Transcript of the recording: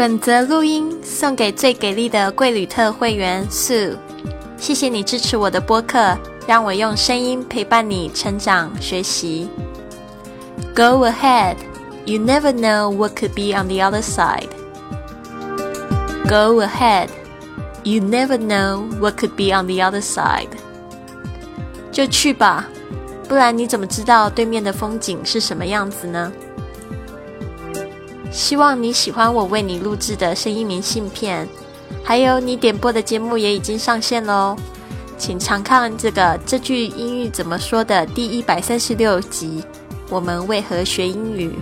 本则录音送给最给力的贵旅特会员 Sue，谢谢你支持我的播客，让我用声音陪伴你成长学习。Go ahead, you never know what could be on the other side. Go ahead, you never know what could be on the other side. 就去吧，不然你怎么知道对面的风景是什么样子呢？希望你喜欢我为你录制的声音明信片，还有你点播的节目也已经上线喽，请常看这个这句英语怎么说的第一百三十六集。我们为何学英语？